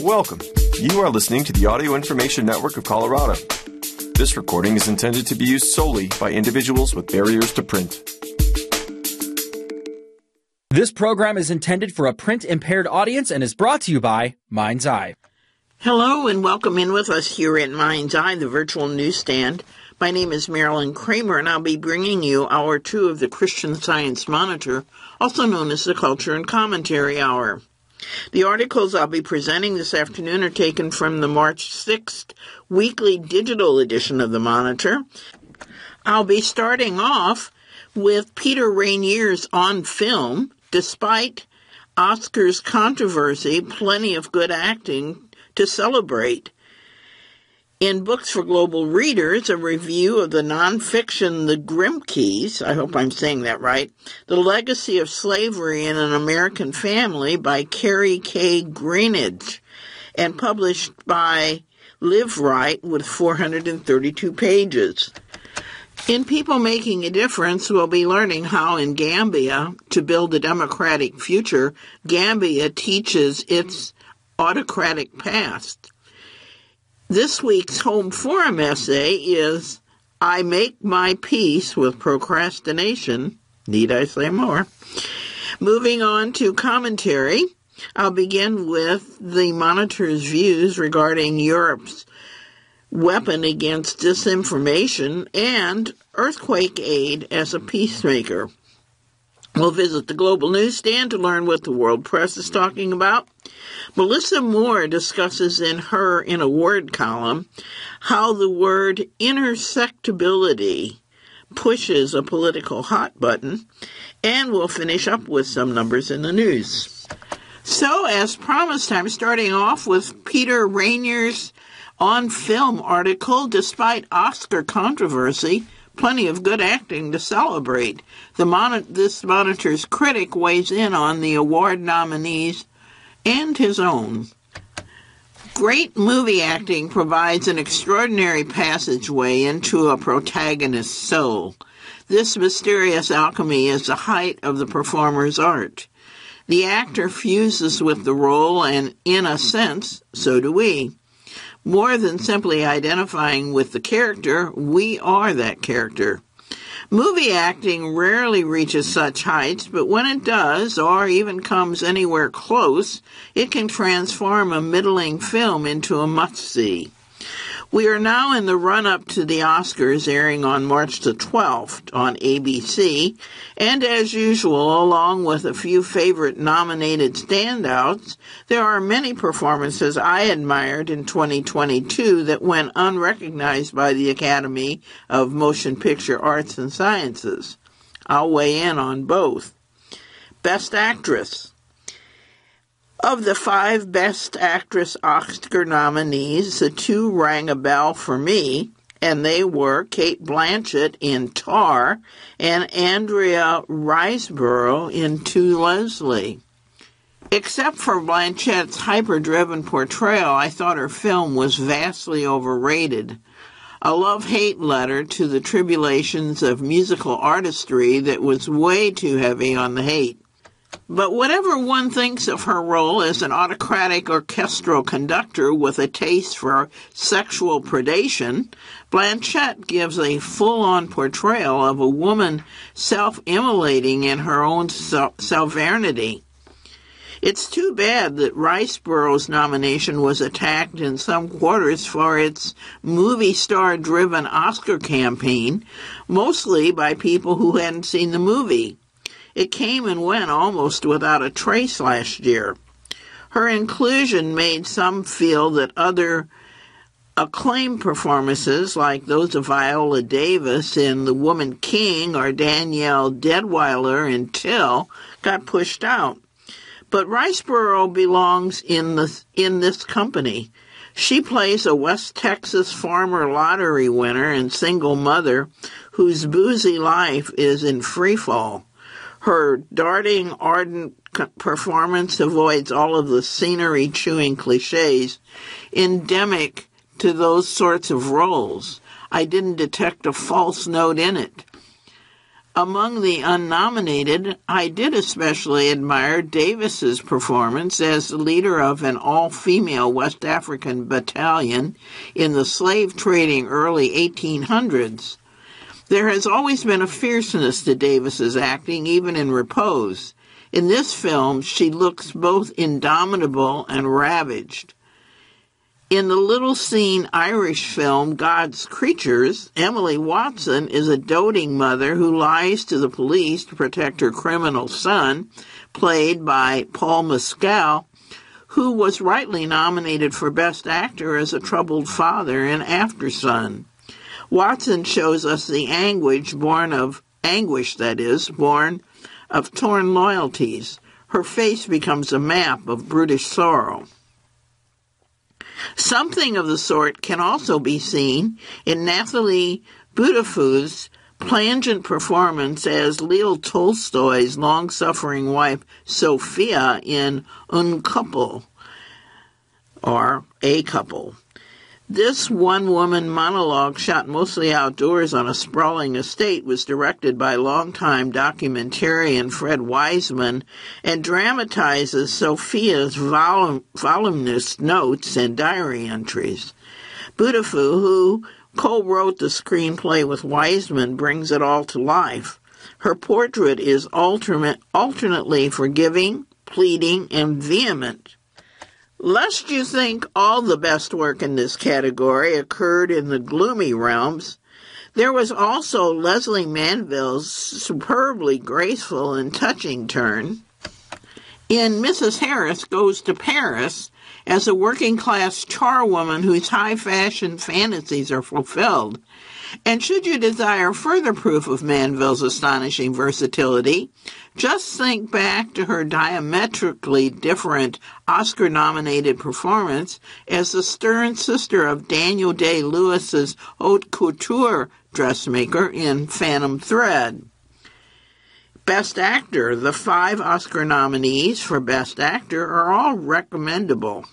Welcome. You are listening to the Audio Information Network of Colorado. This recording is intended to be used solely by individuals with barriers to print. This program is intended for a print impaired audience and is brought to you by Mind's Eye. Hello and welcome in with us here at Mind's Eye, the virtual newsstand. My name is Marilyn Kramer and I'll be bringing you hour two of the Christian Science Monitor, also known as the Culture and Commentary Hour. The articles I'll be presenting this afternoon are taken from the March 6th weekly digital edition of the Monitor. I'll be starting off with Peter Rainer's On Film, despite Oscars controversy, plenty of good acting to celebrate. In Books for Global Readers, a review of the nonfiction The Grimkes, I hope I'm saying that right, The Legacy of Slavery in an American Family by Kerri K. Greenidge, and published by Liveright with 432 pages. In People Making a Difference, we'll be learning how in Gambia, to build a democratic future, Gambia teaches its autocratic past. This week's home forum essay is I Make My Peace with Procrastination. Need I say more? Moving on to commentary, I'll begin with the monitor's views regarding Europe's weapon against disinformation and earthquake aid as a peacemaker. We'll visit the global newsstand to learn what the world press is talking about. Melissa Mohr discusses in her In a Word column how the word intersectability pushes a political hot button, and we'll finish up with some numbers in the news. So, as promised, I'm starting off with Peter Rainer's on film article, despite Oscar controversy, plenty of good acting to celebrate. The mon- this monitor's critic weighs in on the award nominees and his own. Great movie acting provides an extraordinary passageway into a protagonist's soul. This mysterious alchemy is the height of the performer's art. The actor fuses with the role, and in a sense, so do we. More than simply identifying with the character, we are that character. Movie acting rarely reaches such heights, but when it does, or even comes anywhere close, it can transform a middling film into a must see. We are now in the run up to the Oscars airing on March the 12th on ABC, and as usual, along with a few favorite nominated standouts, there are many performances I admired in 2022 that went unrecognized by the Academy of Motion Picture Arts and Sciences. I'll weigh in on both. Best Actress. Of the five Best Actress Oscar nominees, the two rang a bell for me, and they were Cate Blanchett in Tar and Andrea Riseborough in To Leslie. Except for Blanchett's hyper-driven portrayal, I thought her film was vastly overrated. A love-hate letter to the tribulations of musical artistry that was way too heavy on the hate. But whatever one thinks of her role as an autocratic orchestral conductor with a taste for sexual predation, Blanchett gives a full-on portrayal of a woman self-immolating in her own sovereignty. It's too bad that Riseborough's nomination was attacked in some quarters for its movie star driven Oscar campaign, mostly by people who hadn't seen the movie. It came and went almost without a trace last year. Her inclusion made some feel that other acclaimed performances, like those of Viola Davis in The Woman King or Danielle Deadwyler in Till, got pushed out. But Riseborough belongs in the in this company. She plays a West Texas farmer lottery winner and single mother whose boozy life is in free fall. Her darting, ardent performance avoids all of the scenery chewing cliches endemic to those sorts of roles. I didn't detect a false note in it. Among the unnominated, I did especially admire Davis's performance as the leader of an all-female West African battalion in the slave trading early 1800s. There has always been a fierceness to Davis's acting, even in repose. In this film, she looks both indomitable and ravaged. In the little seen Irish film God's Creatures, Emily Watson is a doting mother who lies to the police to protect her criminal son, played by Paul Mescal, who was rightly nominated for Best Actor as a troubled father in Aftersun. Watson shows us the anguish born of anguish that is born of torn loyalties. Her face becomes a map of brutish sorrow. Something of the sort can also be seen in Nathalie Boutefeu's plangent performance as Leo Tolstoy's long-suffering wife Sophia in Un Couple, or A Couple. This one woman monologue, shot mostly outdoors on a sprawling estate, was directed by longtime documentarian Fred Wiseman and dramatizes Sophia's volum- voluminous notes and diary entries. Boutefeu, who co wrote the screenplay with Wiseman, brings it all to life. Her portrait is alternate, alternately forgiving, pleading, and vehement. Lest you think all the best work in this category occurred in the gloomy realms, there was also Lesley Manville's superbly graceful and touching turn. In Mrs. Harris Goes to Paris, as a working class charwoman whose high fashion fantasies are fulfilled. And should you desire further proof of Manville's astonishing versatility, just think back to her diametrically different Oscar nominated performance as the stern sister of Daniel Day Lewis's haute couture dressmaker in Phantom Thread. Best Actor, the five Oscar nominees for Best Actor are all recommendable.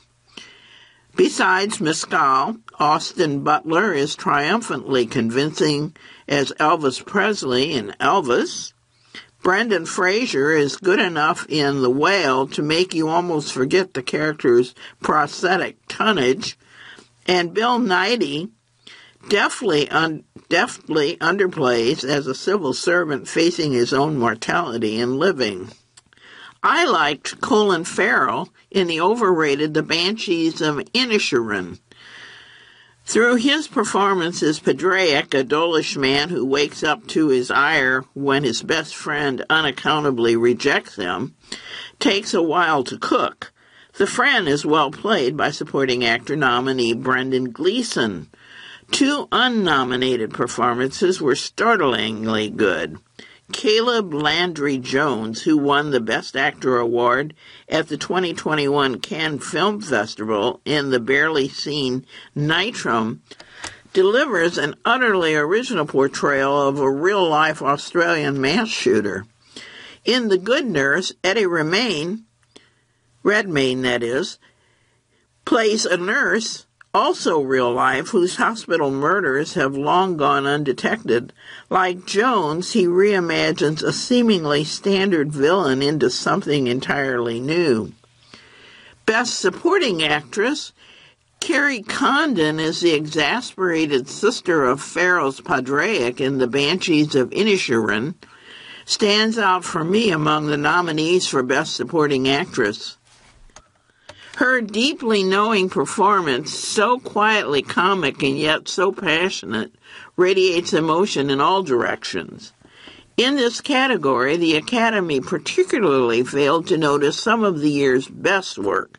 Besides Mescal, Austin Butler is triumphantly convincing as Elvis Presley in Elvis. Brendan Fraser is good enough in The Whale to make you almost forget the character's prosthetic tonnage. And Bill Nighy deftly, un- deftly underplays as a civil servant facing his own mortality in living. I liked Colin Farrell in the overrated The Banshees of Inisherin. Through his performances, Padraic, a dolish man who wakes up to his ire when his best friend unaccountably rejects him, takes a while to cook. The friend is well played by supporting actor nominee Brendan Gleeson. Two unnominated performances were startlingly good. Caleb Landry Jones, who won the Best Actor award at the 2021 Cannes Film Festival in the barely seen Nitram, delivers an utterly original portrayal of a real life Australian mass shooter. In The Good Nurse, Eddie Redmayne, Redmayne that is, plays a nurse also real life, whose hospital murders have long gone undetected. Like Jones, he reimagines a seemingly standard villain into something entirely new. Best Supporting Actress, Kerry Condon is the exasperated sister of Farrell's Padraic in The Banshees of Inisherin, stands out for me among the nominees for Best Supporting Actress. Her deeply knowing performance, so quietly comic and yet so passionate, radiates emotion in all directions. In this category, the Academy particularly failed to notice some of the year's best work.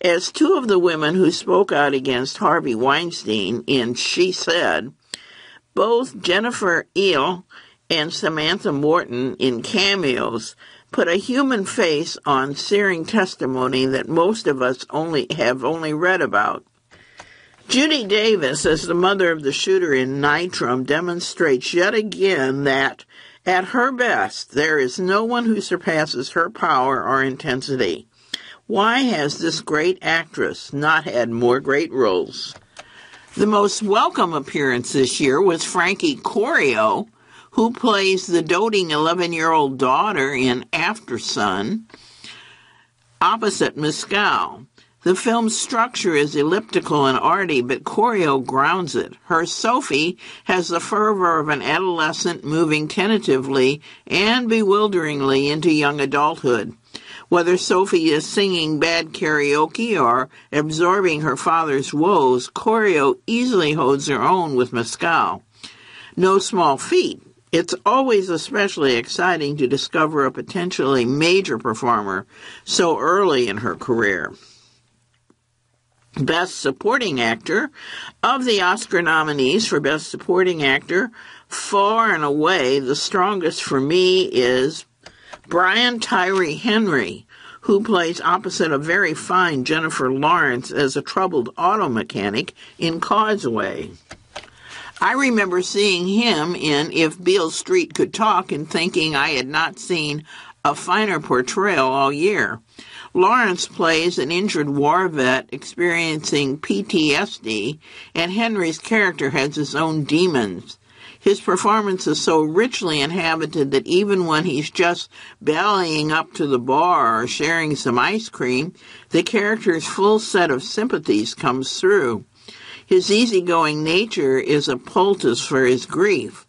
As two of the women who spoke out against Harvey Weinstein in She Said, both Jennifer Ehle and Samantha Morton in cameos put a human face on searing testimony that most of us only have only read about. Judy Davis, as the mother of the shooter in Nitram, demonstrates yet again that, at her best, there is no one who surpasses her power or intensity. Why has this great actress not had more great roles? The most welcome appearance this year was Frankie Corio, who plays the doting 11 year old daughter in After Sun, opposite Mescal. The film's structure is elliptical and arty, but Corio grounds it. Her Sophie has the fervor of an adolescent moving tentatively and bewilderingly into young adulthood. Whether Sophie is singing bad karaoke or absorbing her father's woes, Corio easily holds her own with Mescal. No small feat. It's always especially exciting to discover a potentially major performer so early in her career. Best Supporting Actor. Of the Oscar nominees for Best Supporting Actor, far and away the strongest for me is Brian Tyree Henry, who plays opposite a very fine Jennifer Lawrence as a troubled auto mechanic in Causeway. I remember seeing him in If Beale Street Could Talk and thinking I had not seen a finer portrayal all year. Lawrence plays an injured war vet experiencing PTSD, and Henry's character has his own demons. His performance is so richly inhabited that even when he's just bellying up to the bar or sharing some ice cream, the character's full set of sympathies comes through. His easygoing nature is a poultice for his grief.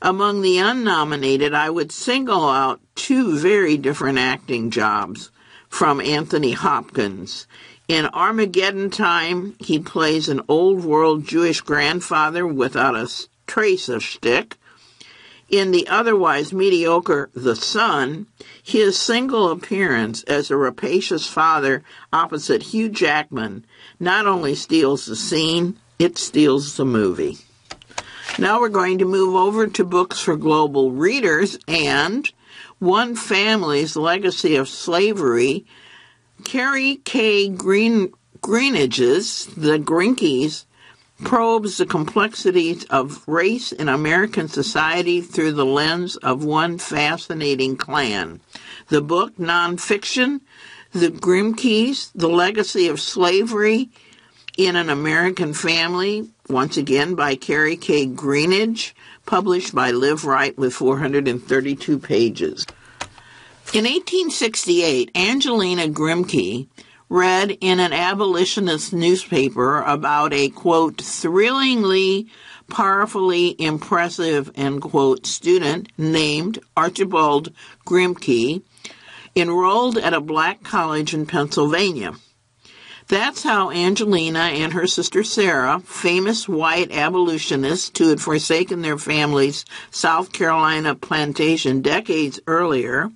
Among the unnominated, I would single out two very different acting jobs from Anthony Hopkins. In Armageddon Time, he plays an old world Jewish grandfather without a trace of shtick. In the otherwise mediocre The Son, his single appearance as a rapacious father opposite Hugh Jackman not only steals the scene, it steals the movie. Now we're going to move over to books for global readers and one Family's Legacy of Slavery, Kerri K. Green, The Grimke's probes the complexities of race in American society through the lens of one fascinating clan. The book, nonfiction, The Grimkes, The Legacy of Slavery in an American Family, once again by Kerri K. Greenidge, published by Liveright with 432 pages. In 1868, Angelina Grimke read in an abolitionist newspaper about a quote, thrillingly, powerfully impressive, end quote, student named Archibald Grimke, enrolled at a black college in Pennsylvania. That's how Angelina and her sister Sarah, famous white abolitionists who had forsaken their family's South Carolina plantation decades earlier,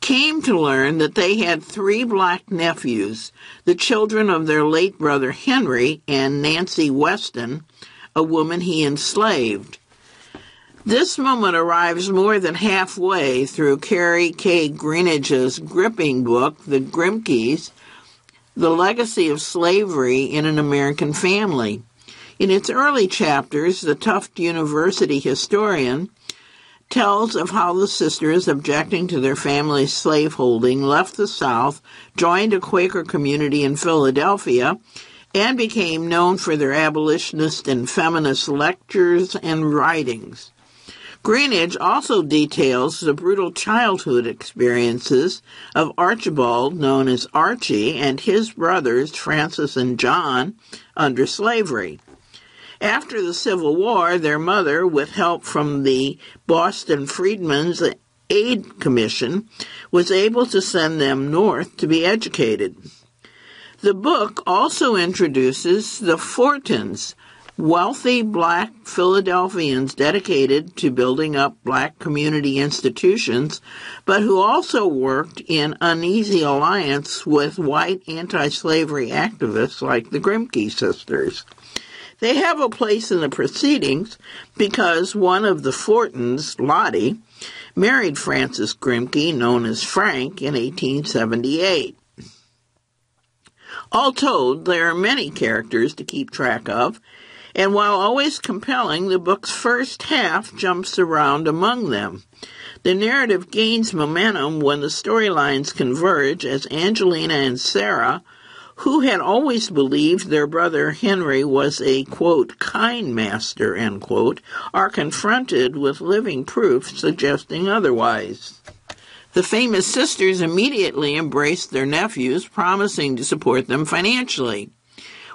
came to learn that they had three black nephews, the children of their late brother Henry and Nancy Weston, a woman he enslaved. This moment arrives more than halfway through Kerri K. Greenidge's gripping book, The Grimkes, the Legacy of Slavery in an American Family. In its early chapters, the Tufts University historian tells of how the sisters, objecting to their family's slaveholding, left the South, joined a Quaker community in Philadelphia, and became known for their abolitionist and feminist lectures and writings. Greenidge also details the brutal childhood experiences of Archibald, known as Archie, and his brothers, Francis and John, under slavery. After the Civil War, their mother, with help from the Boston Freedmen's Aid Commission, was able to send them north to be educated. The book also introduces the Fortens, wealthy black Philadelphians dedicated to building up black community institutions, but who also worked in uneasy alliance with white anti slavery activists like the Grimke sisters. They have a place in the proceedings because one of the Fortens, Lottie, married Francis Grimke, known as Frank, in 1878. All told, there are many characters to keep track of, and while always compelling, the book's first half jumps around among them. The narrative gains momentum when the storylines converge as Angelina and Sarah, who had always believed their brother Henry was a, quote, kind master, end quote, are confronted with living proof suggesting otherwise. The famous sisters immediately embraced their nephews, promising to support them financially.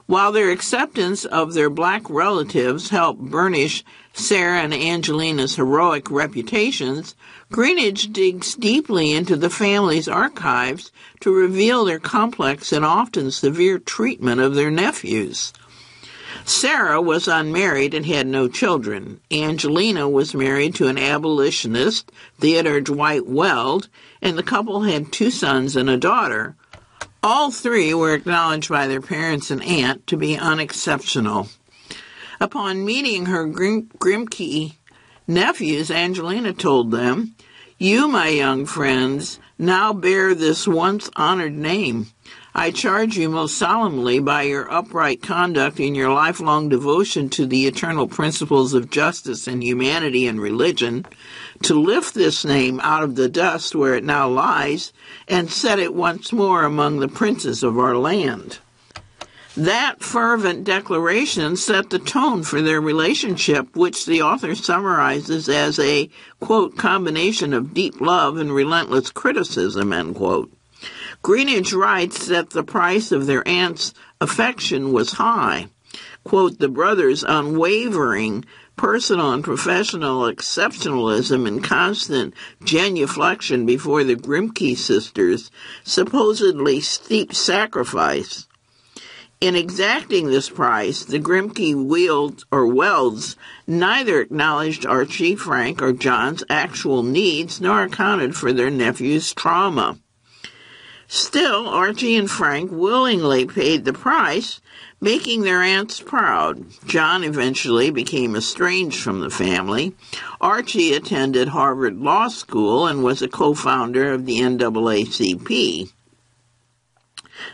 While their acceptance of their black relatives helped burnish Sarah and Angelina's heroic reputations, Greenidge digs deeply into the family's archives to reveal their complex and often severe treatment of their nephews. Sarah was unmarried and had no children. Angelina was married to an abolitionist, Theodore Dwight Weld, and the couple had two sons and a daughter. All three were acknowledged by their parents and aunt to be unexceptional. Upon meeting her Grim- Grimke nephews, Angelina told them, You, my young friends, now bear this once honored name. I charge you most solemnly by your upright conduct and your lifelong devotion to the eternal principles of justice and humanity and religion to lift this name out of the dust where it now lies and set it once more among the princes of our land. That fervent declaration set the tone for their relationship, which the author summarizes as a, quote, combination of deep love and relentless criticism, end quote. Greenidge writes that the price of their aunt's affection was high. Quote, the brothers' unwavering personal and professional exceptionalism and constant genuflection before the Grimke sisters' supposedly steep sacrifice. In exacting this price, the Grimke Wields or Welds neither acknowledged Archie, Frank, or John's actual needs nor accounted for their nephew's trauma. Still, Archie and Frank willingly paid the price, making their aunts proud. John eventually became estranged from the family. Archie attended Harvard Law School and was a co founder of the NAACP.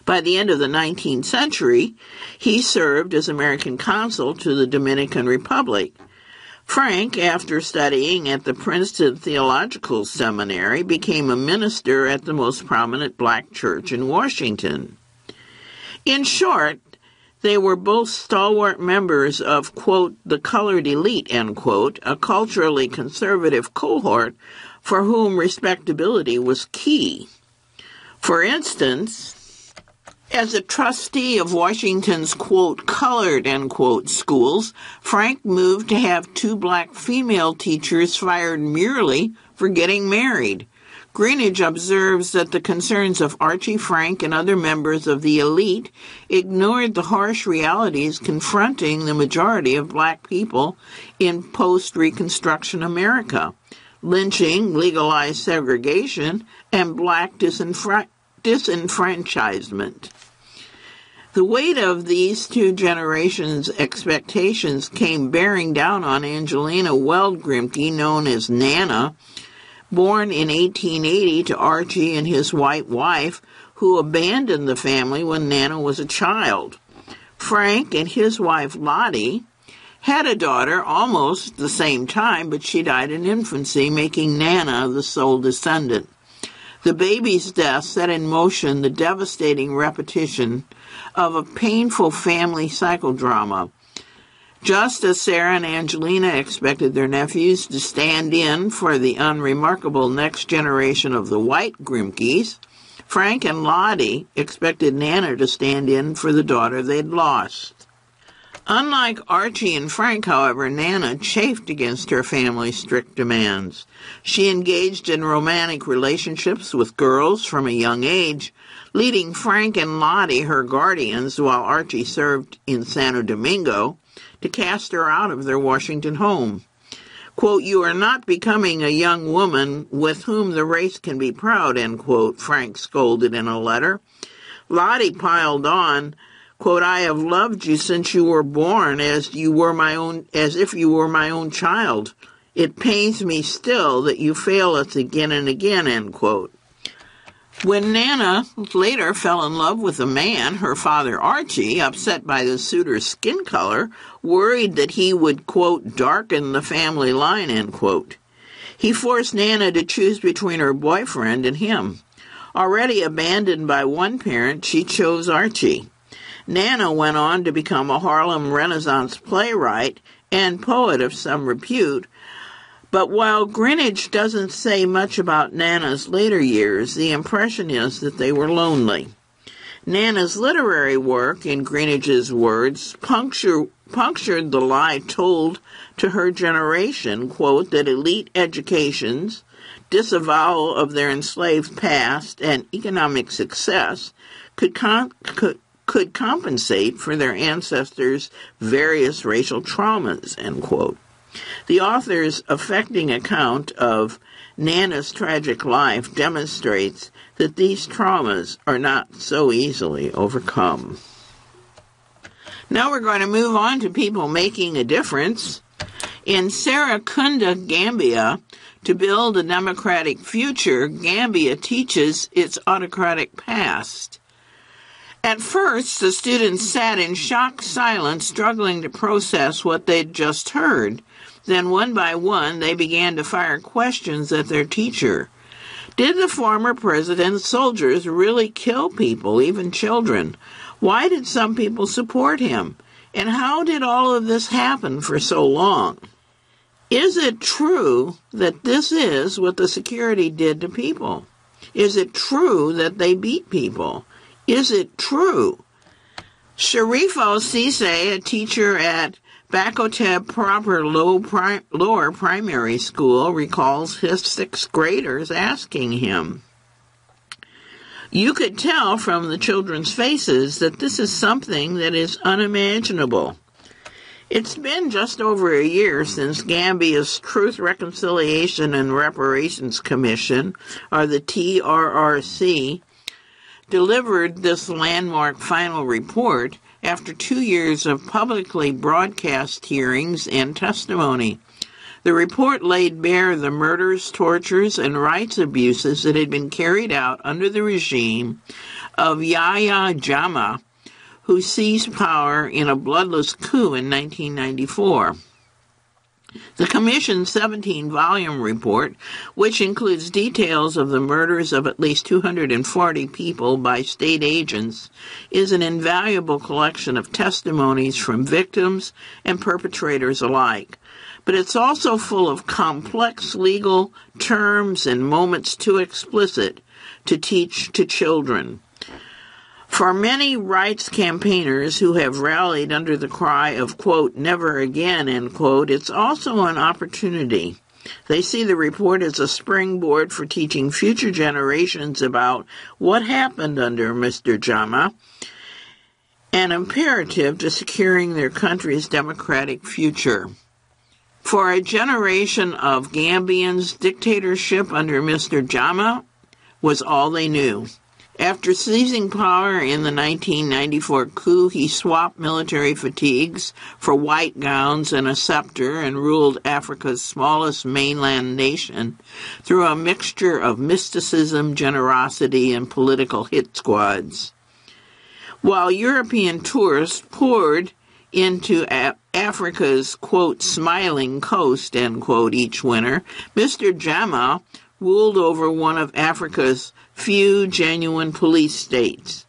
By the end of the 19th century, he served as American consul to the Dominican Republic. Frank, after studying at the Princeton Theological Seminary, became a minister at the most prominent black church in Washington. In short, they were both stalwart members of, quote, the colored elite, end quote, a culturally conservative cohort for whom respectability was key. For instance, as a trustee of Washington's, quote, colored, end quote, schools, Frank moved to have two black female teachers fired merely for getting married. Greenidge observes that the concerns of Archie Frank and other members of the elite ignored the harsh realities confronting the majority of black people in post Reconstruction America lynching, legalized segregation, and black disenfranchisement disenfranchisement. The weight of these two generations' expectations came bearing down on Angelina Weld Grimke, known as Nana, born in 1880 to Archie and his white wife, who abandoned the family when Nana was a child. Frank and his wife Lottie had a daughter almost the same time, but she died in infancy, making Nana the sole descendant. The baby's death set in motion the devastating repetition of a painful family psychodrama. Just as Sarah and Angelina expected their nephews to stand in for the unremarkable next generation of the white Grimkes, Frank and Lottie expected Nana to stand in for the daughter they'd lost. Unlike Archie and Frank, however, Nana chafed against her family's strict demands. She engaged in romantic relationships with girls from a young age, leading Frank and Lottie, her guardians, while Archie served in Santo Domingo, to cast her out of their Washington home. Quote, you are not becoming a young woman with whom the race can be proud, end quote, Frank scolded in a letter. Lottie piled on, quote, I have loved you since you were born as you were my own, as if you were my own child. It pains me still that you fail us again and again, end quote. When Nana later fell in love with a man, her father Archie, upset by the suitor's skin color, worried that he would, quote, darken the family line, end quote. He forced Nana to choose between her boyfriend and him. Already abandoned by one parent, she chose Archie. Nana went on to become a Harlem Renaissance playwright and poet of some repute, but while Greenidge doesn't say much about Nana's later years, the impression is that they were lonely. Nana's literary work, in Greenidge's words, puncture, punctured the lie told to her generation, quote, that elite educations, disavowal of their enslaved past, and economic success could, could, could compensate for their ancestors' various racial traumas, end quote. The author's affecting account of Nana's tragic life demonstrates that these traumas are not so easily overcome. Now we're going to move on to people making a difference. In Serekunda, Gambia, to build a democratic future, Gambia teaches its autocratic past. At first, the students sat in shocked silence, struggling to process what they'd just heard. Then, one by one, they began to fire questions at their teacher. Did the former president's soldiers really kill people, even children? Why did some people support him? And how did all of this happen for so long? Is it true that this is what the security did to people? Is it true that they beat people? Is it true? Sharifo Cisse, a teacher at Bakoteh proper low pri- lower primary school recalls his sixth graders asking him. You could tell from the children's faces that this is something that is unimaginable. It's been just over a year since Gambia's Truth, Reconciliation, and Reparations Commission, or the TRRC, delivered this landmark final report after two years of publicly broadcast hearings and testimony. The report laid bare the murders, tortures, and rights abuses that had been carried out under the regime of Yahya Jammeh, who seized power in a bloodless coup in 1994. The Commission's 17 volume report, which includes details of the murders of at least 240 people by state agents, is an invaluable collection of testimonies from victims and perpetrators alike. But it's also full of complex legal terms and moments too explicit to teach to children. For many rights campaigners who have rallied under the cry of, quote, never again, end quote, it's also an opportunity. They see the report as a springboard for teaching future generations about what happened under Mr. Jammeh, an imperative to securing their country's democratic future. For a generation of Gambians, dictatorship under Mr. Jammeh was all they knew. After seizing power in the 1994 coup, he swapped military fatigues for white gowns and a scepter and ruled Africa's smallest mainland nation through a mixture of mysticism, generosity, and political hit squads. While European tourists poured into Africa's, quote, smiling coast, end quote, each winter, Mr. Jammeh ruled over one of Africa's few genuine police states.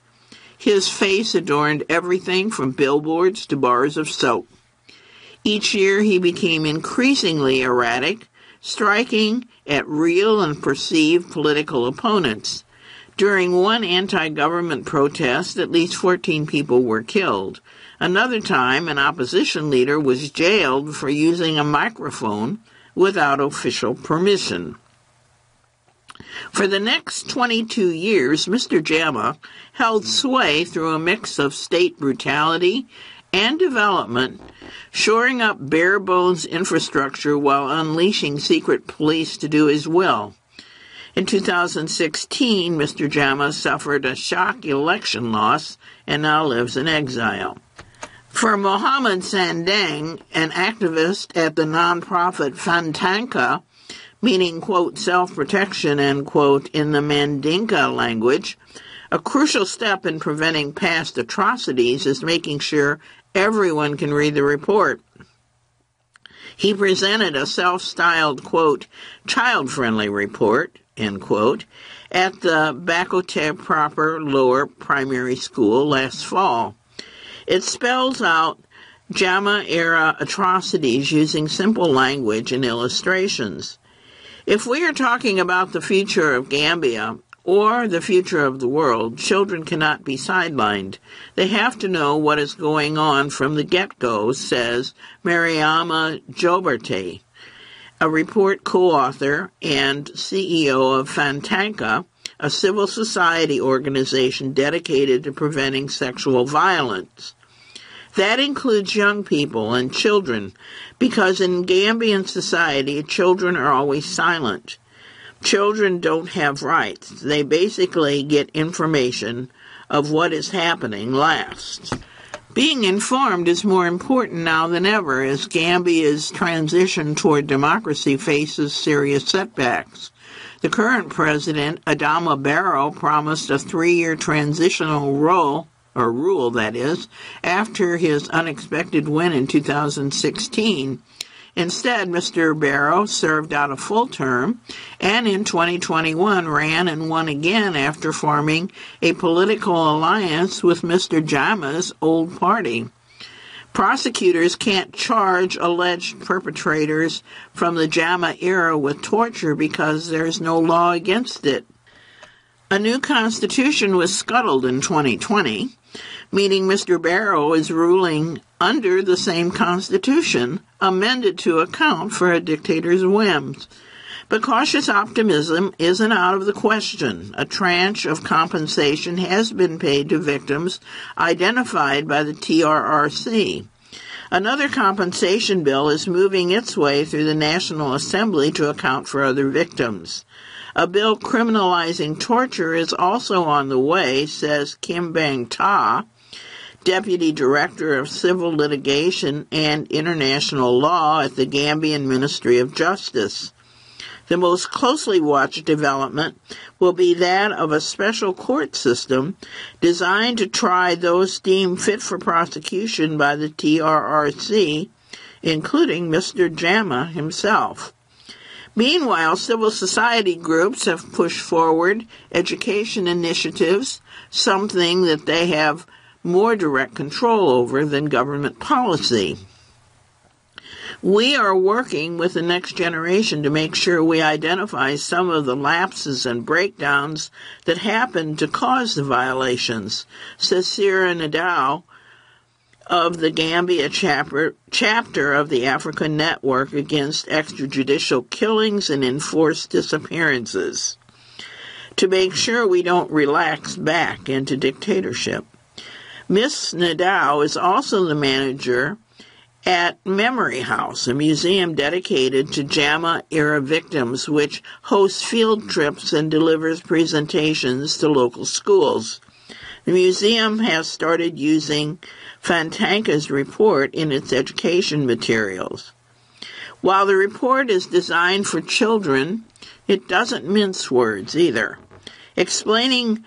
His face adorned everything from billboards to bars of soap. Each year he became increasingly erratic, striking at real and perceived political opponents. During one anti government protest, at least 14 people were killed. Another time, an opposition leader was jailed for using a microphone without official permission. For the next 22 years, Mr. Jammeh held sway through a mix of state brutality and development, shoring up bare bones infrastructure while unleashing secret police to do his will. In 2016, Mr. Jammeh suffered a shock election loss and now lives in exile. For Mohammed Sandeng, an activist at the nonprofit Fantanka, meaning, quote, self protection, end quote, in the Mandinka language, a crucial step in preventing past atrocities is making sure everyone can read the report. He presented a self styled, quote, child friendly report, end quote, at the Bakoteh Proper Lower Primary School last fall. It spells out Jammeh era atrocities using simple language and illustrations. If we are talking about the future of Gambia or the future of the world, children cannot be sidelined. They have to know what is going on from the get go, says Mariama Jobarteh, a report co author and CEO of Fantanka, a civil society organization dedicated to preventing sexual violence. That includes young people and children, because in Gambian society, children are always silent. Children don't have rights. They basically get information of what is happening last. Being informed is more important now than ever as Gambia's transition toward democracy faces serious setbacks. The current president, Adama Barrow, promised a three year transitional role or rule that is, after his unexpected win in 2016. Instead, Mr. Barrow served out a full term and in 2021 ran and won again after forming a political alliance with Mr. Jammeh's old party. Prosecutors can't charge alleged perpetrators from the Jammeh era with torture because there's no law against it. A new constitution was scuttled in 2020 meaning Mr. Barrow is ruling under the same Constitution, amended to account for a dictator's whims. But cautious optimism isn't out of the question. A tranche of compensation has been paid to victims identified by the TRRC. Another compensation bill is moving its way through the National Assembly to account for other victims. A bill criminalizing torture is also on the way, says Kim Bang Ta, Deputy Director of Civil Litigation and International Law at the Gambian Ministry of Justice. The most closely watched development will be that of a special court system designed to try those deemed fit for prosecution by the TRRC, including Mr. Jammeh himself. Meanwhile, civil society groups have pushed forward education initiatives, something that they have more direct control over than government policy. We are working with the next generation to make sure we identify some of the lapses and breakdowns that happened to cause the violations, says Sierra Nadal of the Gambia chapter, chapter of the African Network Against Extrajudicial Killings and Enforced Disappearances, to make sure we don't relax back into dictatorship. Miss Nadal is also the manager at Memory House, a museum dedicated to Jammeh era victims, which hosts field trips and delivers presentations to local schools. The museum has started using Fantanka's report in its education materials. While the report is designed for children, it doesn't mince words either. Explaining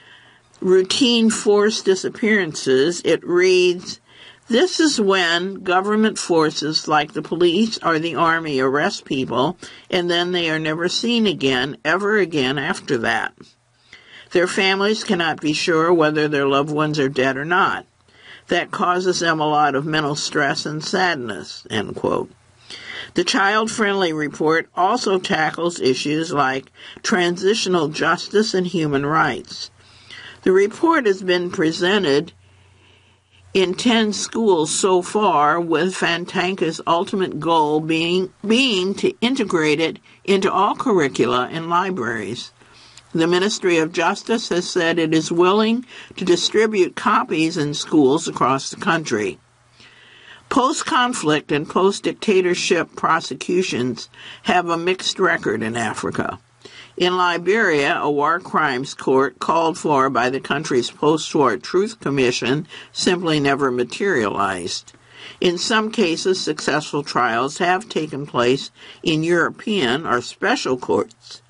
routine forced disappearances, it reads, this is when government forces like the police or the army arrest people and then they are never seen again, ever again after that. Their families cannot be sure whether their loved ones are dead or not. That causes them a lot of mental stress and sadness. End quote. The child friendly report also tackles issues like transitional justice and human rights. The report has been presented in 10 schools so far, with Fantanka's ultimate goal being, being to integrate it into all curricula and libraries. The Ministry of Justice has said it is willing to distribute copies in schools across the country. Post conflict and post dictatorship prosecutions have a mixed record in Africa. In Liberia, a war crimes court called for by the country's post war Truth Commission simply never materialized. In some cases, successful trials have taken place in European or special courts,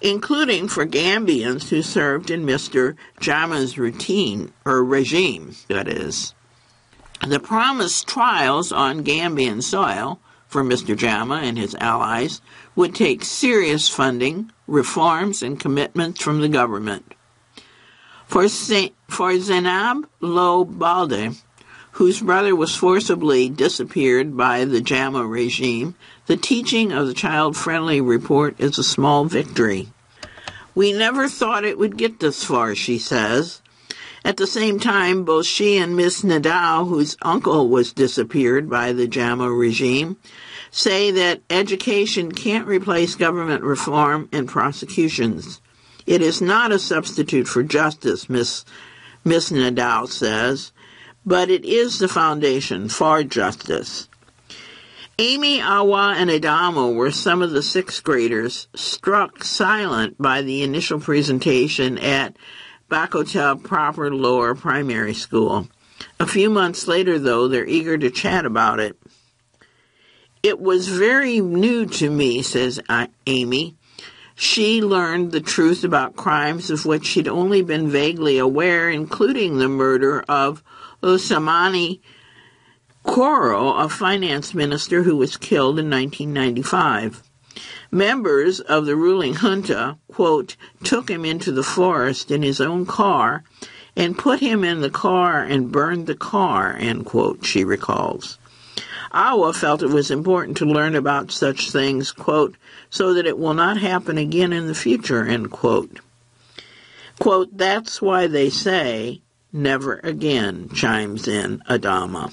including for Gambians who served in Mr. Jammeh's routine, or regime, that is. The promised trials on Gambian soil for Mr. Jammeh and his allies would take serious funding, reforms, and commitments from the government. For, Saint, for Zainab Lo Balde, whose brother was forcibly disappeared by the Jammeh regime, the teaching of the child friendly report is a small victory. We never thought it would get this far, she says. At the same time, both she and Miss Nadal, whose uncle was disappeared by the Jammeh regime, say that education can't replace government reform and prosecutions. It is not a substitute for justice, Miss, Miss Nadal says, but it is the foundation for justice. Amy, Awa, and Adamo were some of the sixth graders struck silent by the initial presentation at Bakoteh Proper Lower Primary School. A few months later, though, they're eager to chat about it. It was very new to me, says uh, Amy. She learned the truth about crimes of which she'd only been vaguely aware, including the murder of Ousmane Koro, a finance minister who was killed in 1995. Members of the ruling junta, quote, took him into the forest in his own car and put him in the car and burned the car, end quote, she recalls. Awa felt it was important to learn about such things, quote, so that it will not happen again in the future, end quote. Quote, that's why they say, never again, chimes in Adama.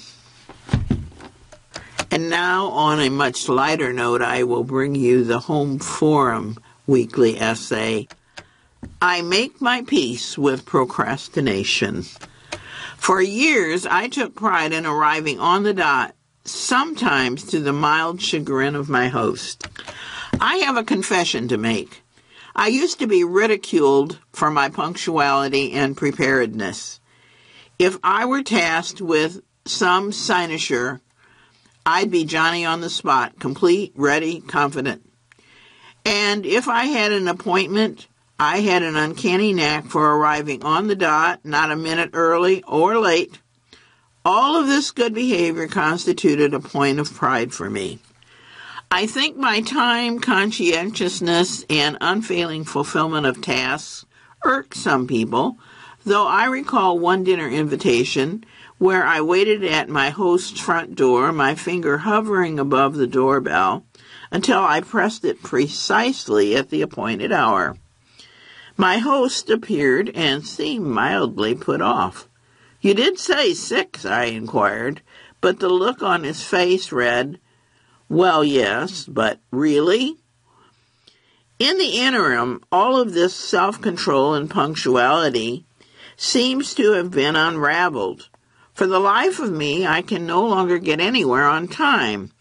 And now, on a much lighter note, I will bring you the Home Forum weekly essay, I Make My Peace with Procrastination. For years, I took pride in arriving on the dot, sometimes to the mild chagrin of my host. I have a confession to make. I used to be ridiculed for my punctuality and preparedness. If I were tasked with some cynosure I'd be Johnny on the spot, complete, ready, confident. And if I had an appointment, I had an uncanny knack for arriving on the dot, not a minute early or late. All of this good behavior constituted a point of pride for me. I think my time, conscientiousness, and unfailing fulfillment of tasks irked some people, though I recall one dinner invitation where I waited at my host's front door, my finger hovering above the doorbell, until I pressed it precisely at the appointed hour. My host appeared and seemed mildly put off. You did say six, I inquired, but the look on his face read, Well, yes, but really? In the interim, all of this self control and punctuality seems to have been unraveled. For the life of me, I can no longer get anywhere on time.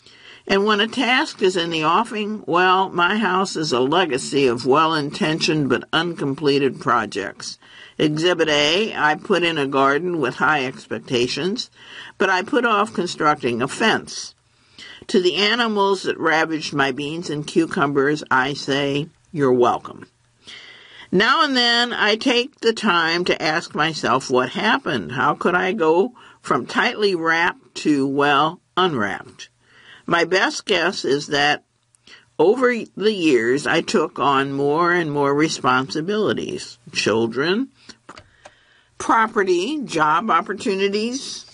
And when a task is in the offing, well, my house is a legacy of well intentioned but uncompleted projects. Exhibit A, I put in a garden with high expectations, but I put off constructing a fence. To the animals that ravaged my beans and cucumbers, I say, You're welcome. Now and then I take the time to ask myself what happened. How could I go from tightly wrapped to, well, unwrapped? My best guess is that over the years I took on more and more responsibilities children, property, job opportunities,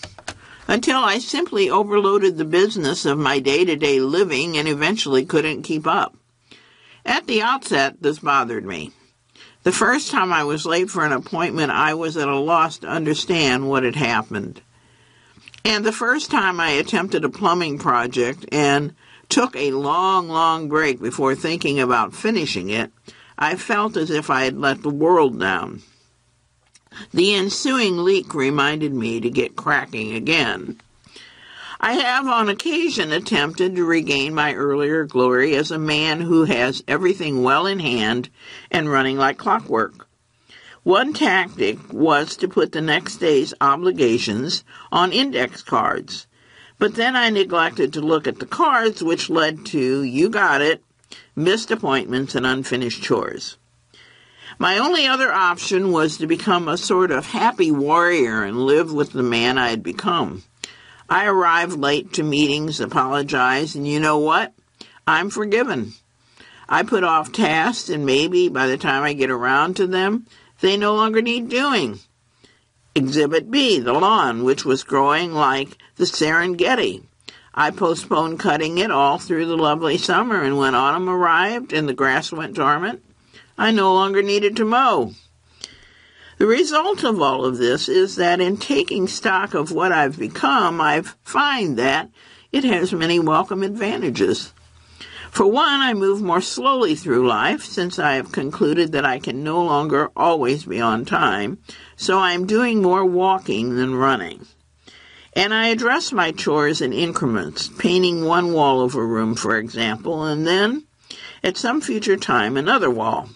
until I simply overloaded the business of my day to day living and eventually couldn't keep up. At the outset, this bothered me. The first time I was late for an appointment, I was at a loss to understand what had happened. And the first time I attempted a plumbing project and took a long, long break before thinking about finishing it, I felt as if I had let the world down. The ensuing leak reminded me to get cracking again. I have on occasion attempted to regain my earlier glory as a man who has everything well in hand and running like clockwork. One tactic was to put the next day's obligations on index cards, but then I neglected to look at the cards, which led to, you got it, missed appointments and unfinished chores. My only other option was to become a sort of happy warrior and live with the man I had become. I arrive late to meetings, apologize, and you know what? I'm forgiven. I put off tasks, and maybe by the time I get around to them, they no longer need doing. Exhibit B, the lawn, which was growing like the Serengeti. I postponed cutting it all through the lovely summer, and when autumn arrived and the grass went dormant, I no longer needed to mow. The result of all of this is that in taking stock of what I've become, I find that it has many welcome advantages. For one, I move more slowly through life since I have concluded that I can no longer always be on time, so I am doing more walking than running. And I address my chores in increments, painting one wall of a room, for example, and then, at some future time, another wall.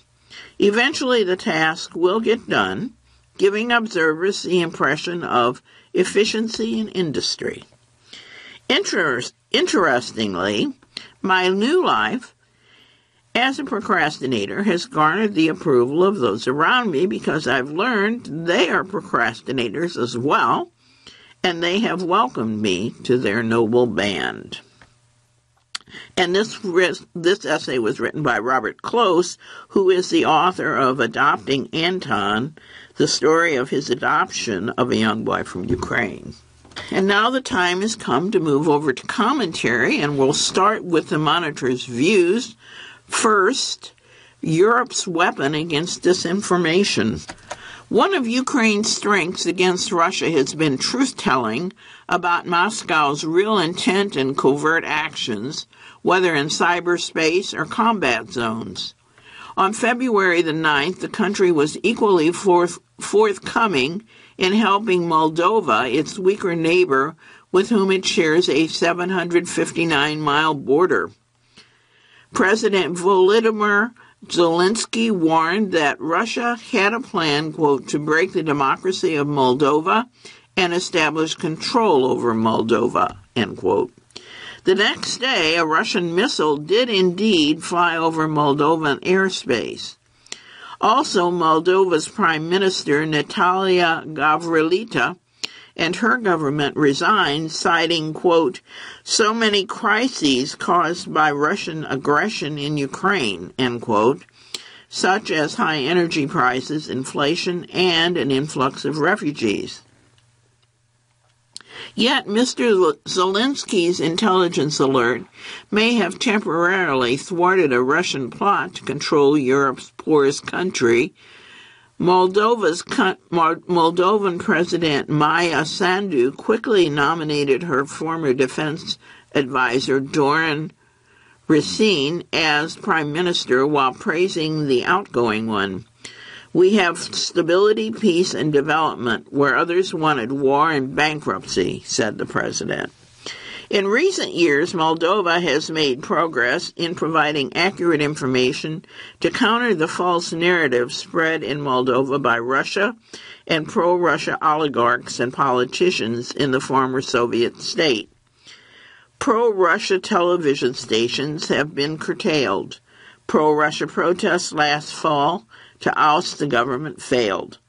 Eventually, the task will get done, giving observers the impression of efficiency in industry. Inter- interestingly, my new life as a procrastinator has garnered the approval of those around me because I've learned they are procrastinators as well and they have welcomed me to their noble band. And this this essay was written by Robert Klose, who is the author of Adopting Anton, the story of his adoption of a young boy from Ukraine. And now the time has come to move over to commentary, and we'll start with the monitor's views. First, Europe's weapon against disinformation. One of Ukraine's strengths against Russia has been truth telling about Moscow's real intent and covert actions, whether in cyberspace or combat zones. On February the 9th, the country was equally forth- forthcoming in helping Moldova, its weaker neighbor, with whom it shares a 759 mile border. President Volodymyr Zelensky warned that Russia had a plan, quote, to break the democracy of Moldova and establish control over Moldova, end quote. The next day, a Russian missile did indeed fly over Moldovan airspace. Also, Moldova's Prime Minister, Natalia Gavrilita, and her government resigned, citing, quote, so many crises caused by Russian aggression in Ukraine, end quote, such as high energy prices, inflation, and an influx of refugees. Yet Mr. Zelensky's intelligence alert may have temporarily thwarted a Russian plot to control Europe's poorest country Moldova's Moldovan President Maia Sandu quickly nominated her former defense advisor Dorin Recean as prime minister while praising the outgoing one. We have stability, peace, and development where others wanted war and bankruptcy, said the president. In recent years, Moldova has made progress in providing accurate information to counter the false narrative spread in Moldova by Russia and pro Russia oligarchs and politicians in the former Soviet state. Pro Russia television stations have been curtailed. Pro Russia protests last fall to oust the government failed.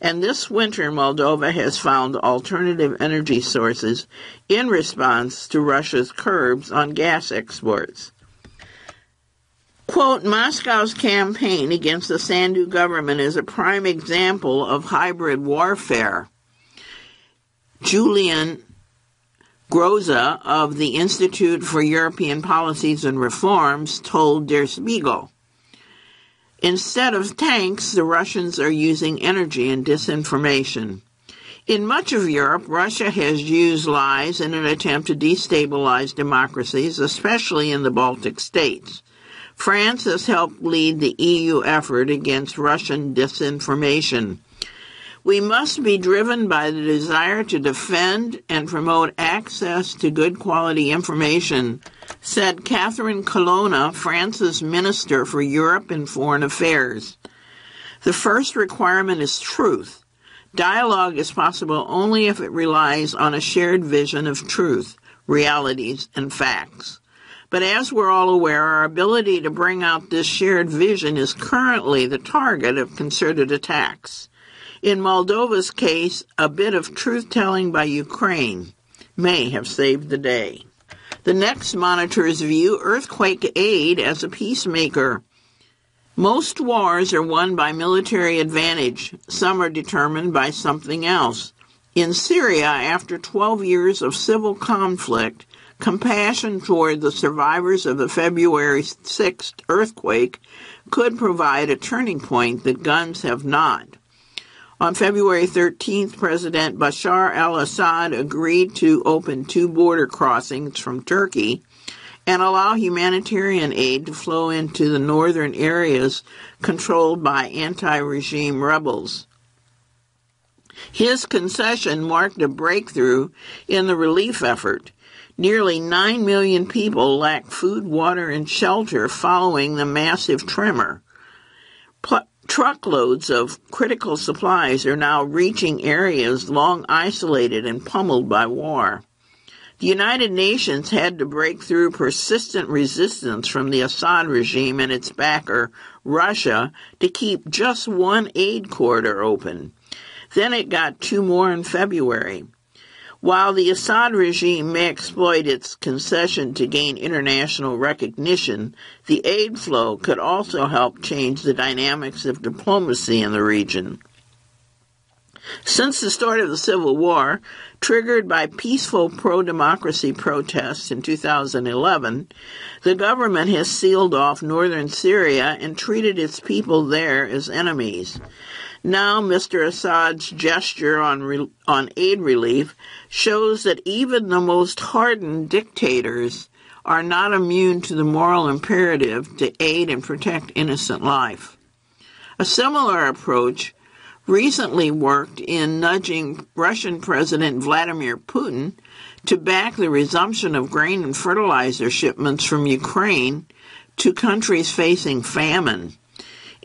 And this winter, Moldova has found alternative energy sources in response to Russia's curbs on gas exports. Quote, Moscow's campaign against the Sandu government is a prime example of hybrid warfare. Julian Groza of the Institute for European Policies and Reforms told Der Spiegel. Instead of tanks, the Russians are using energy and disinformation. In much of Europe, Russia has used lies in an attempt to destabilize democracies, especially in the Baltic states. France has helped lead the EU effort against Russian disinformation. We must be driven by the desire to defend and promote access to good quality information said Catherine Colonna, France's Minister for Europe and Foreign Affairs. The first requirement is truth. Dialogue is possible only if it relies on a shared vision of truth, realities, and facts. But as we're all aware, our ability to bring out this shared vision is currently the target of concerted attacks. In Moldova's case, a bit of truth telling by Ukraine may have saved the day. The next monitors view earthquake aid as a peacemaker. Most wars are won by military advantage. Some are determined by something else. In Syria, after 12 years of civil conflict, compassion toward the survivors of the February 6th earthquake could provide a turning point that guns have not. On February 13th, President Bashar al Assad agreed to open two border crossings from Turkey and allow humanitarian aid to flow into the northern areas controlled by anti regime rebels. His concession marked a breakthrough in the relief effort. Nearly 9 million people lack food, water, and shelter following the massive tremor. Truckloads of critical supplies are now reaching areas long isolated and pummeled by war. The United Nations had to break through persistent resistance from the Assad regime and its backer, Russia, to keep just one aid corridor open. Then it got two more in February. While the Assad regime may exploit its concession to gain international recognition, the aid flow could also help change the dynamics of diplomacy in the region. Since the start of the Civil War, triggered by peaceful pro democracy protests in 2011, the government has sealed off northern Syria and treated its people there as enemies. Now, Mr. Assad's gesture on, re- on aid relief shows that even the most hardened dictators are not immune to the moral imperative to aid and protect innocent life. A similar approach recently worked in nudging Russian President Vladimir Putin to back the resumption of grain and fertilizer shipments from Ukraine to countries facing famine.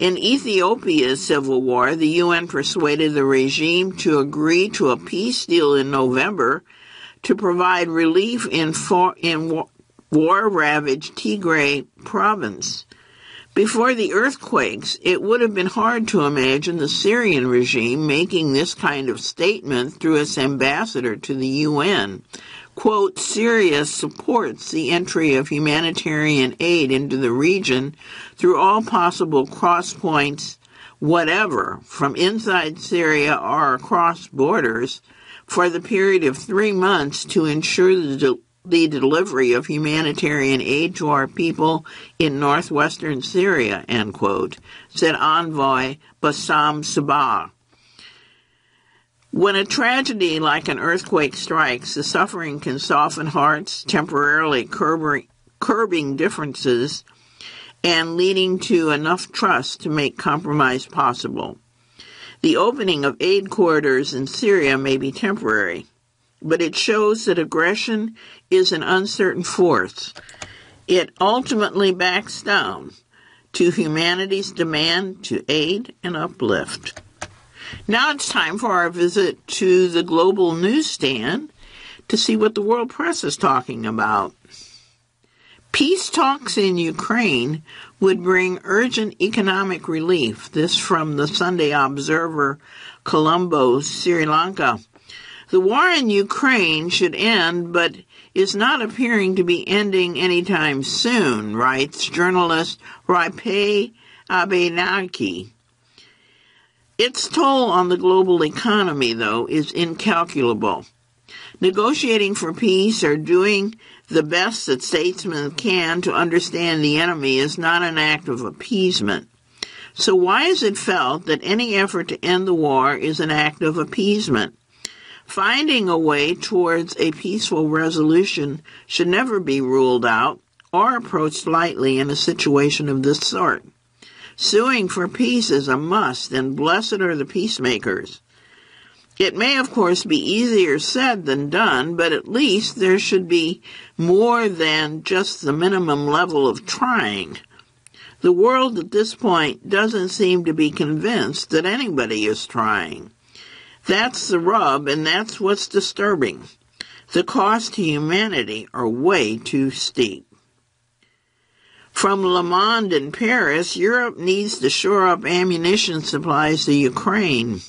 In Ethiopia's civil war, the UN persuaded the regime to agree to a peace deal in November to provide relief in, for, in war ravaged Tigray province. Before the earthquakes, it would have been hard to imagine the Syrian regime making this kind of statement through its ambassador to the UN. Quote, Syria supports the entry of humanitarian aid into the region through all possible cross points, whatever, from inside Syria or across borders, for the period of three months to ensure the the delivery of humanitarian aid to our people in northwestern Syria, end quote, said envoy Bassam Sabbagh. When a tragedy like an earthquake strikes, the suffering can soften hearts, temporarily curbing, differences and leading to enough trust to make compromise possible. The opening of aid corridors in Syria may be temporary, but it shows that aggression is an uncertain force. It ultimately backs down to humanity's demand to aid and uplift. Now it's time for our visit to the global newsstand to see what the world press is talking about. Peace talks in Ukraine would bring urgent economic relief. This from the Sunday Observer, Colombo, Sri Lanka. The war in Ukraine should end, but is not appearing to be ending anytime soon, writes journalist Rajpal Abeynayake. Its toll on the global economy, though, is incalculable. Negotiating for peace or doing the best that statesmen can to understand the enemy is not an act of appeasement. So why is it felt that any effort to end the war is an act of appeasement? Finding a way towards a peaceful resolution should never be ruled out or approached lightly in a situation of this sort. Suing for peace is a must, and blessed are the peacemakers. It may, of course, be easier said than done, but at least there should be more than just the minimum level of trying. The world at this point doesn't seem to be convinced that anybody is trying. That's the rub, and that's what's disturbing. The costs to humanity are way too steep. From Le Monde in Paris, Europe needs to shore up ammunition supplies to Ukraine.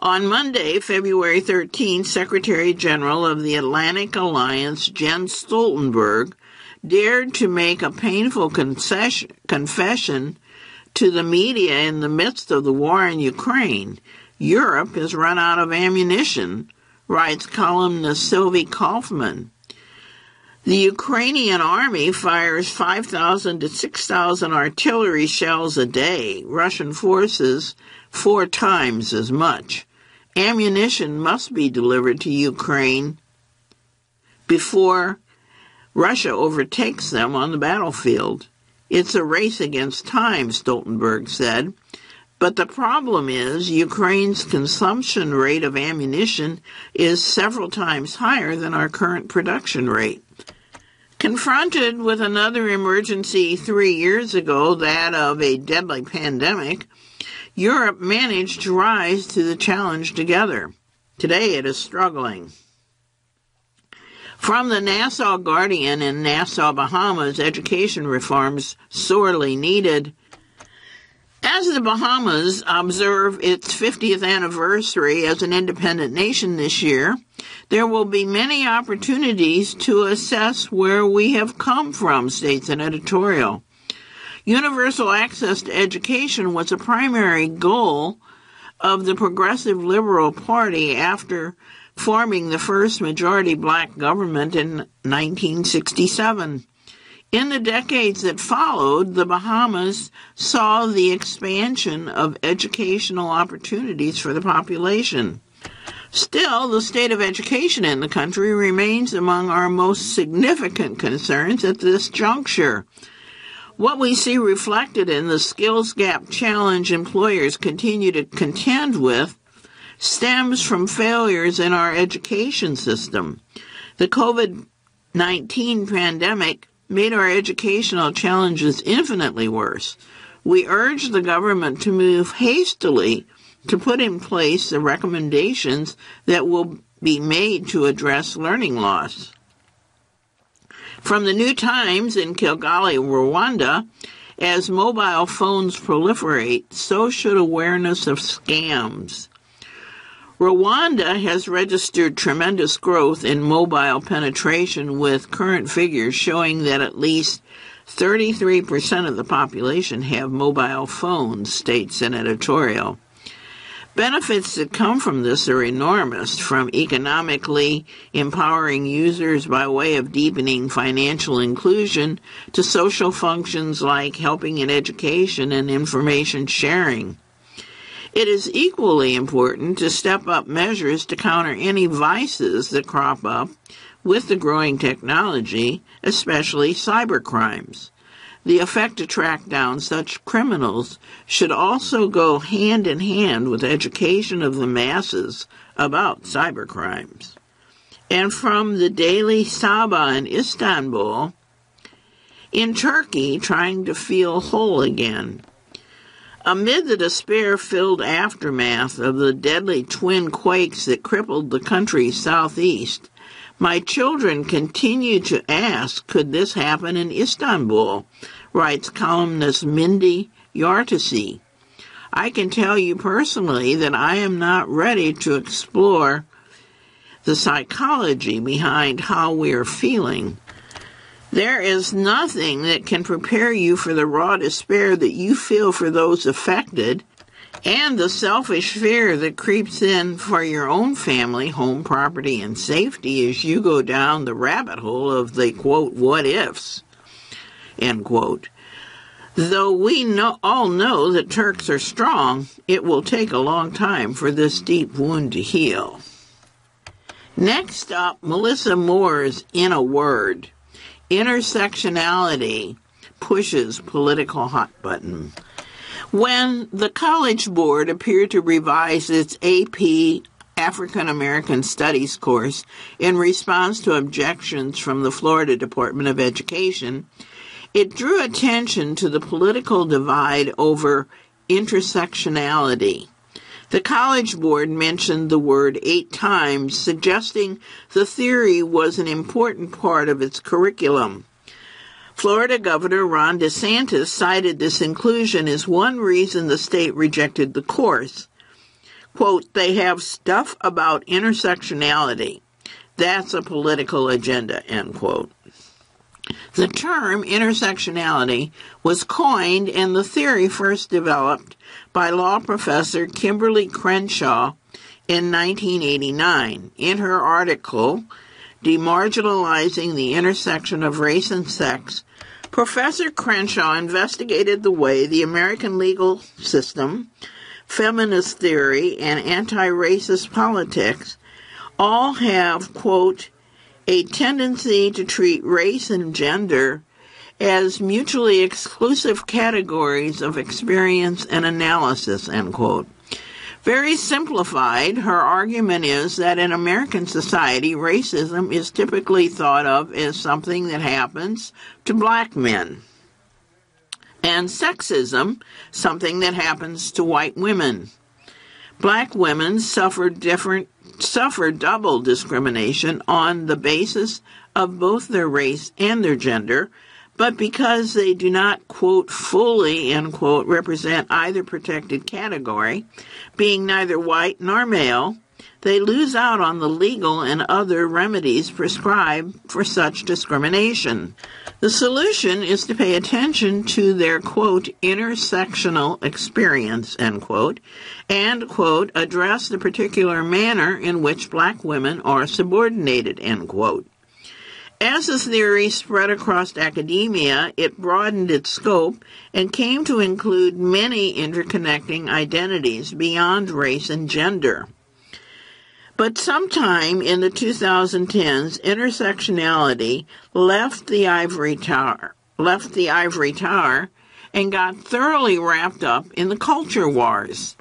On Monday, February 13, Secretary General of the Atlantic Alliance, Jens Stoltenberg, dared to make a painful confession to the media in the midst of the war in Ukraine. Europe has run out of ammunition, writes columnist Sylvie Kauffmann. The Ukrainian army fires 5,000 to 6,000 artillery shells a day, Russian forces four times as much. Ammunition must be delivered to Ukraine before Russia overtakes them on the battlefield. It's a race against time, Stoltenberg said. But the problem is Ukraine's consumption rate of ammunition is several times higher than our current production rate. Confronted with another emergency three years ago, that of a deadly pandemic, Europe managed to rise to the challenge together. Today it is struggling. From the Nassau Guardian in Nassau, Bahamas, education reforms sorely needed. As the Bahamas observe its 50th anniversary as an independent nation this year, there will be many opportunities to assess where we have come from, states an editorial. Universal access to education was a primary goal of the Progressive Liberal Party after forming the first majority black government in 1967. In the decades that followed, the Bahamas saw the expansion of educational opportunities for the population. Still, the state of education in the country remains among our most significant concerns at this juncture. What we see reflected in the skills gap challenge employers continue to contend with stems from failures in our education system. The COVID 19 pandemic made our educational challenges infinitely worse. We urge the government to move hastily to put in place the recommendations that will be made to address learning loss. From the New Times in Kigali, Rwanda, as mobile phones proliferate, so should awareness of scams. Rwanda has registered tremendous growth in mobile penetration, with current figures showing that at least 33% of the population have mobile phones, states an editorial. Benefits that come from this are enormous, from economically empowering users by way of deepening financial inclusion to social functions like helping in education and information sharing. It is equally important to step up measures to counter any vices that crop up with the growing technology, especially cybercrimes. The effect to track down such criminals should also go hand in hand with education of the masses about cybercrimes. And from the Daily Sabah in Istanbul, in Turkey, trying to feel whole again. Amid the despair filled aftermath of the deadly twin quakes that crippled the country's southeast, my children continue to ask could this happen in Istanbul? writes columnist Mindy Yartesi. I can tell you personally that I am not ready to explore the psychology behind how we are feeling. There is nothing that can prepare you for the raw despair that you feel for those affected and the selfish fear that creeps in for your own family, home, property, and safety as you go down the rabbit hole of the quote, what ifs. End quote. Though we know, all know that Turks are strong, it will take a long time for this deep wound to heal. Next up, Melissa Mohr's In a Word Intersectionality pushes political hot button. When the College Board appeared to revise its AP African American Studies course in response to objections from the Florida Department of Education, it drew attention to the political divide over intersectionality. The College Board mentioned the word eight times, suggesting the theory was an important part of its curriculum. Florida Governor Ron DeSantis cited this inclusion as one reason the state rejected the course. quote, they have stuff about intersectionality. That's a political agenda, end quote. The term intersectionality was coined and the theory first developed by law professor Kimberlé Crenshaw in 1989. In her article, Demarginalizing the Intersection of Race and Sex, Professor Crenshaw investigated the way the American legal system, feminist theory, and anti racist politics all have, quote, a tendency to treat race and gender as mutually exclusive categories of experience and analysis, end quote. Very simplified, her argument is that in American society, racism is typically thought of as something that happens to black men, and sexism, something that happens to white women. Black women suffer different suffer double discrimination on the basis of both their race and their gender, but because they do not, quote, fully, end quote, represent either protected category, being neither white nor male, they lose out on the legal and other remedies prescribed for such discrimination. The solution is to pay attention to their, quote, intersectional experience, end quote, and, quote, address the particular manner in which black women are subordinated, end quote. As the theory spread across academia, it broadened its scope and came to include many interconnecting identities beyond race and gender. But sometime in the 2010s, intersectionality left the ivory tower, left the ivory tower, and got thoroughly wrapped up in the culture wars.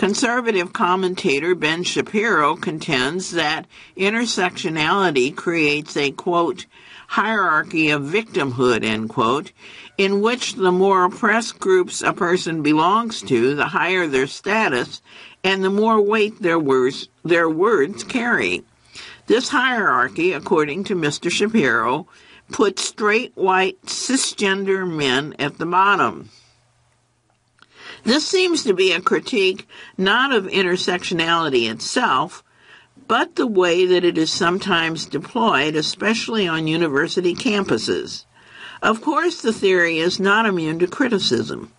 Conservative commentator Ben Shapiro contends that intersectionality creates a quote hierarchy of victimhood end quote in which the more oppressed groups a person belongs to, the higher their status and the more weight their words, their words carry. This hierarchy, according to Mr. Shapiro, puts straight white cisgender men at the bottom. This seems to be a critique not of intersectionality itself, but the way that it is sometimes deployed, especially on university campuses. Of course, the theory is not immune to criticism.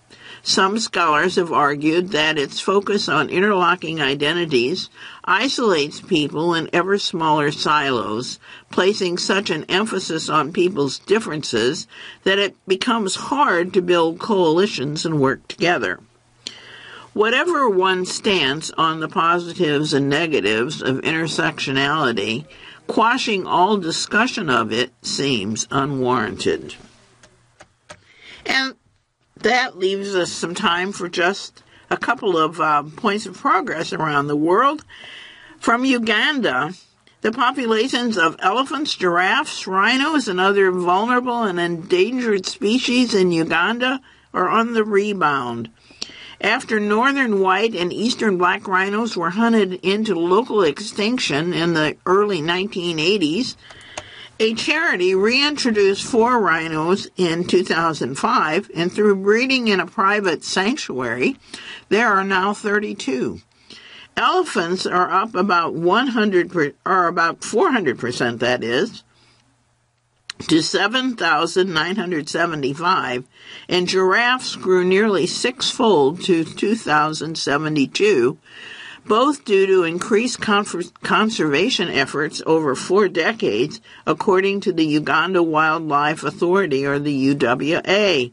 Some scholars have argued that its focus on interlocking identities isolates people in ever smaller silos, placing such an emphasis on people's differences that it becomes hard to build coalitions and work together. Whatever one's stance on the positives and negatives of intersectionality, quashing all discussion of it seems unwarranted. And that leaves us some time for just a couple of uh, points of progress around the world. From Uganda, the populations of elephants, giraffes, rhinos, and other vulnerable and endangered species in Uganda are on the rebound. After northern white and eastern black rhinos were hunted into local extinction in the early 1980s, a charity reintroduced four rhinos in 2005, and through breeding in a private sanctuary, there are now 32. Elephants are up about 100 or about 400 percent that is to 7,975 and giraffes grew nearly sixfold to 2,072 both due to increased conservation efforts over four decades, according to the Uganda Wildlife Authority, or the UWA.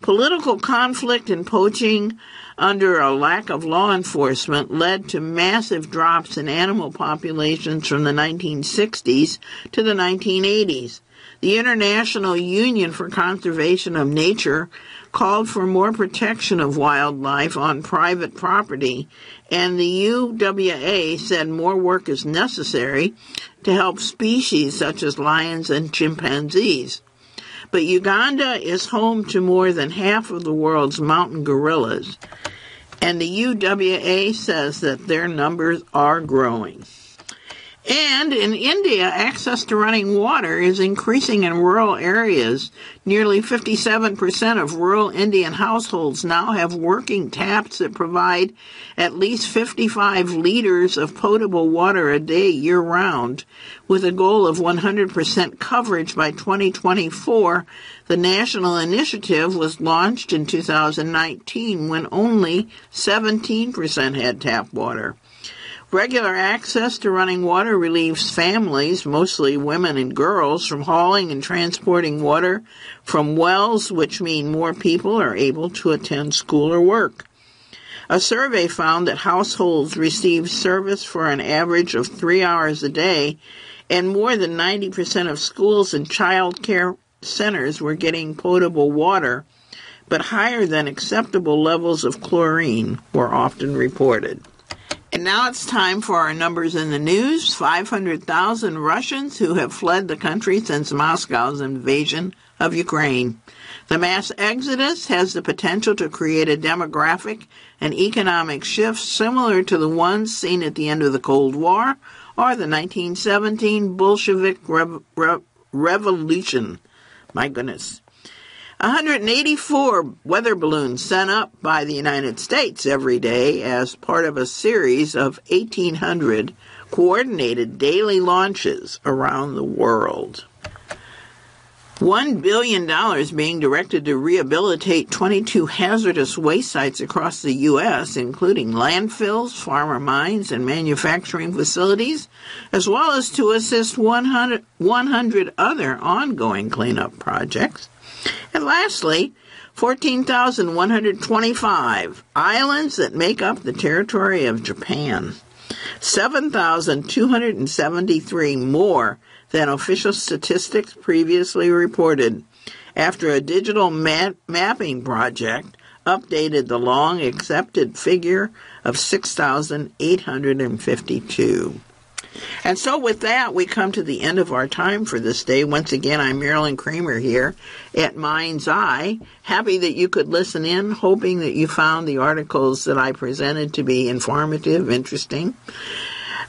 Political conflict and poaching under a lack of law enforcement led to massive drops in animal populations from the 1960s to the 1980s. The International Union for Conservation of Nature called for more protection of wildlife on private property, and the UWA said more work is necessary to help species such as lions and chimpanzees. But Uganda is home to more than half of the world's mountain gorillas, and the UWA says that their numbers are growing. And in India, access to running water is increasing in rural areas. Nearly 57% of rural Indian households now have working taps that provide at least 55 liters of potable water a day year round. With a goal of 100% coverage by 2024, the national initiative was launched in 2019 when only 17% had tap water. Regular access to running water relieves families, mostly women and girls, from hauling and transporting water from wells, which mean more people are able to attend school or work. A survey found that households receive service for an average of three hours a day, and more than 90% of schools and child care centers were getting potable water, but higher than acceptable levels of chlorine were often reported. And now it's time for our numbers in the news 500,000 Russians who have fled the country since Moscow's invasion of Ukraine. The mass exodus has the potential to create a demographic and economic shift similar to the ones seen at the end of the Cold War or the 1917 Bolshevik Rev- Rev- Revolution. My goodness. 184 weather balloons sent up by the United States every day as part of a series of 1,800 coordinated daily launches around the world. $1 billion being directed to rehabilitate 22 hazardous waste sites across the U.S., including landfills, farmer mines, and manufacturing facilities, as well as to assist 100, 100 other ongoing cleanup projects. And lastly, 14,125 islands that make up the territory of Japan. 7,273 more than official statistics previously reported after a digital map- mapping project updated the long accepted figure of 6,852. And so, with that, we come to the end of our time for this day. Once again, I'm Marilyn Kramer here at Mind's Eye. Happy that you could listen in, hoping that you found the articles that I presented to be informative, interesting,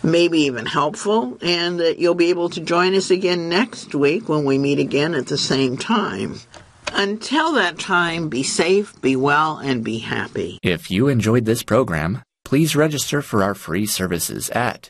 maybe even helpful, and that you'll be able to join us again next week when we meet again at the same time. Until that time, be safe, be well, and be happy. If you enjoyed this program, please register for our free services at